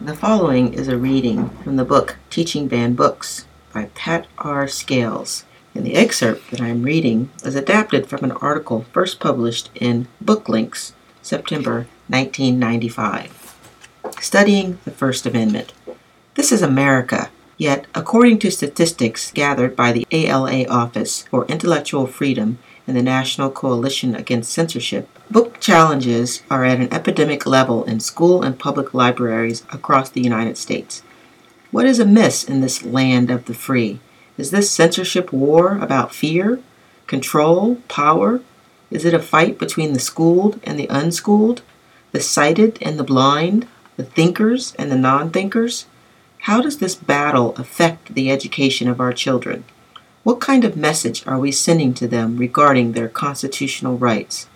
The following is a reading from the book Teaching Banned Books by Pat R. Scales. And the excerpt that I am reading is adapted from an article first published in Book Links, September 1995. Studying the First Amendment. This is America, yet, according to statistics gathered by the ALA Office for Intellectual Freedom and the National Coalition Against Censorship, book challenges are at an epidemic level in school and public libraries across the United States. What is amiss in this land of the free? Is this censorship war about fear, control, power? Is it a fight between the schooled and the unschooled, the sighted and the blind, the thinkers and the non thinkers? How does this battle affect the education of our children? What kind of message are we sending to them regarding their constitutional rights?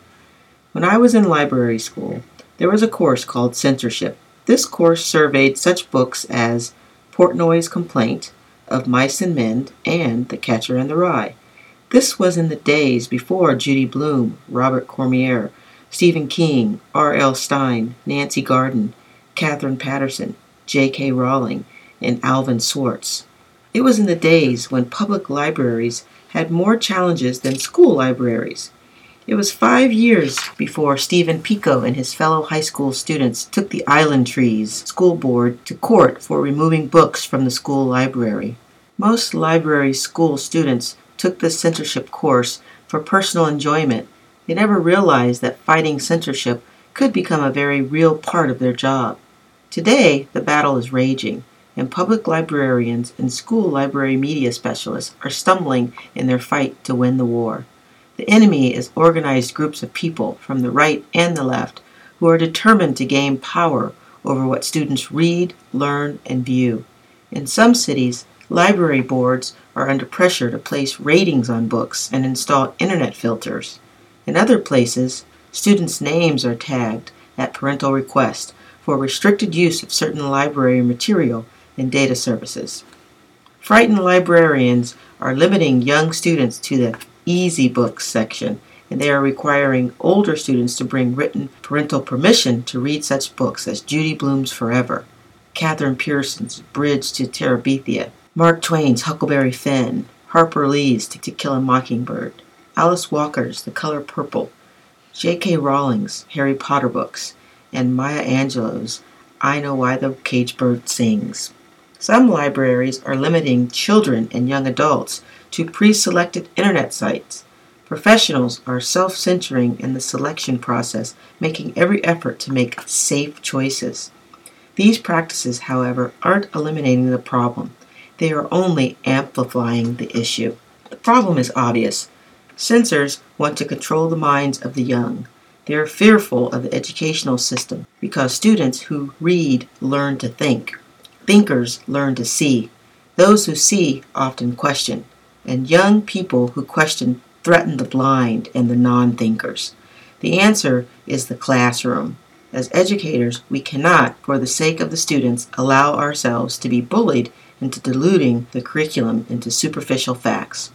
When I was in library school, there was a course called censorship. This course surveyed such books as Portnoy's Complaint of Mice and Men and The Catcher in the Rye. This was in the days before Judy Blume, Robert Cormier, Stephen King, R.L. Stine, Nancy Garden, Katherine Paterson, J.K. Rowling, and Alvin Schwartz. It was in the days when public libraries had more challenges than school libraries. It was five years before Steven Pico and his fellow high school students took the Island Trees School Board to court for removing books from the school library. Most library school students took this censorship course for personal enjoyment. They never realized that fighting censorship could become a very real part of their job. Today, the battle is raging and public librarians and school library media specialists are stumbling in their fight to win the war. The enemy is organized groups of people from the right and the left who are determined to gain power over what students read, learn, and view. In some cities, library boards are under pressure to place ratings on books and install internet filters. In other places, students' names are tagged at parental request for restricted use of certain library material and data services. Frightened librarians are limiting young students to the easy books section, and they are requiring older students to bring written parental permission to read such books as Judy Blume's Forever, Katherine Paterson's Bridge to Terabithia, Mark Twain's Huckleberry Finn, Harper Lee's To Kill a Mockingbird, Alice Walker's The Color Purple, J.K. Rowling's Harry Potter books, and Maya Angelou's I Know Why the Cage Bird Sings. Some libraries are limiting children and young adults to pre selected internet sites. Professionals are self censoring in the selection process, making every effort to make safe choices. These practices, however, aren't eliminating the problem, they are only amplifying the issue. The problem is obvious. Censors want to control the minds of the young. They are fearful of the educational system because students who read learn to think. Thinkers learn to see. Those who see often question. And young people who question threaten the blind and the non thinkers. The answer is the classroom. As educators, we cannot, for the sake of the students, allow ourselves to be bullied into diluting the curriculum into superficial facts.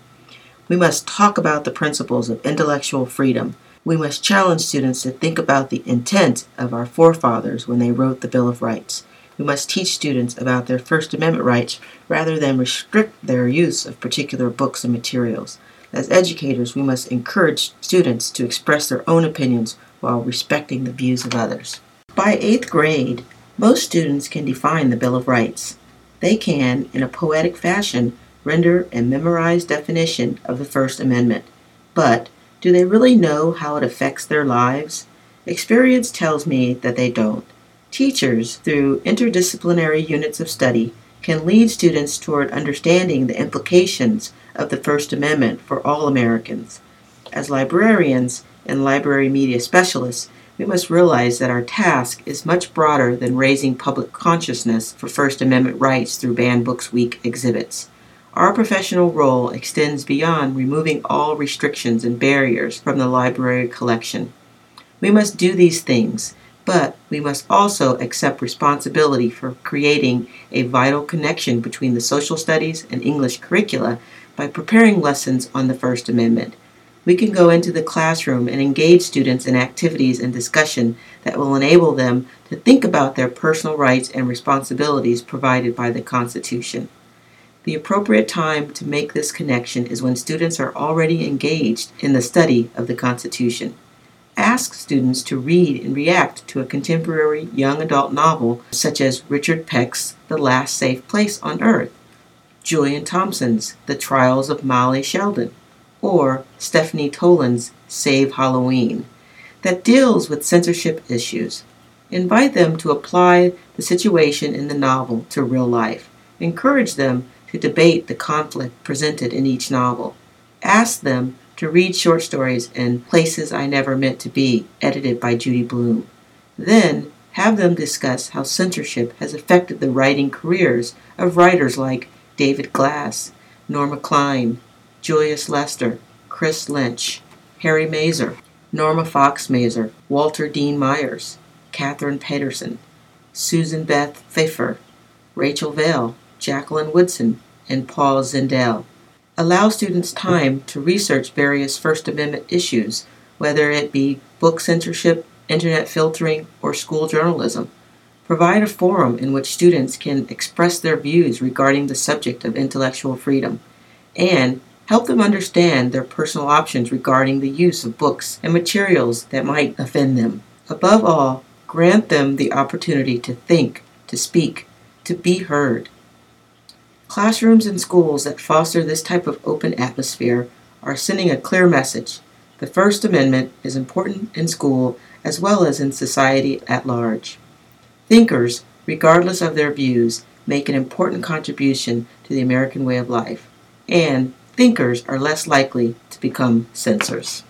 We must talk about the principles of intellectual freedom. We must challenge students to think about the intent of our forefathers when they wrote the Bill of Rights. We must teach students about their First Amendment rights rather than restrict their use of particular books and materials. As educators, we must encourage students to express their own opinions while respecting the views of others. By eighth grade, most students can define the Bill of Rights. They can, in a poetic fashion, render a memorized definition of the First Amendment. But do they really know how it affects their lives? Experience tells me that they don't. Teachers, through interdisciplinary units of study, can lead students toward understanding the implications of the First Amendment for all Americans. As librarians and library media specialists, we must realize that our task is much broader than raising public consciousness for First Amendment rights through Banned Books Week exhibits. Our professional role extends beyond removing all restrictions and barriers from the library collection. We must do these things but we must also accept responsibility for creating a vital connection between the social studies and English curricula by preparing lessons on the First Amendment. we can go into the classroom and engage students in activities and discussion that will enable them to think about their personal rights and responsibilities provided by the Constitution. The appropriate time to make this connection is when students are already engaged in the study of the Constitution. Ask students to read and react to a contemporary young adult novel such as Richard Peck's The Last Safe Place on Earth, Julian Thompson's The Trials of Molly Sheldon, or Stephanie Tolan's Save Halloween, that deals with censorship issues. Invite them to apply the situation in the novel to real life. Encourage them to debate the conflict presented in each novel. Ask them to read short stories in Places I Never Meant to Be, edited by Judy Blume. Then have them discuss how censorship has affected the writing careers of writers like David Klass, Norma Klein, Julius Lester, Chris Lynch, Harry Mazer, Norma Fox Mazer, Walter Dean Myers, Katherine Paterson, Susan Beth Pfeffer, Rachel Vail, Jacqueline Woodson, and Paul Zindel. Allow students time to research various First Amendment issues, whether it be book censorship, internet filtering, or school journalism. Provide a forum in which students can express their views regarding the subject of intellectual freedom, and Help them understand their personal options regarding the use of books and materials that might offend them. Above all, grant them the opportunity to think, to speak, to be heard. Classrooms and schools that foster this type of open atmosphere are sending a clear message. The First Amendment is important in school as well as in society at large. Thinkers, regardless of their views, make an important contribution to the American way of life. And thinkers are less likely to become censors.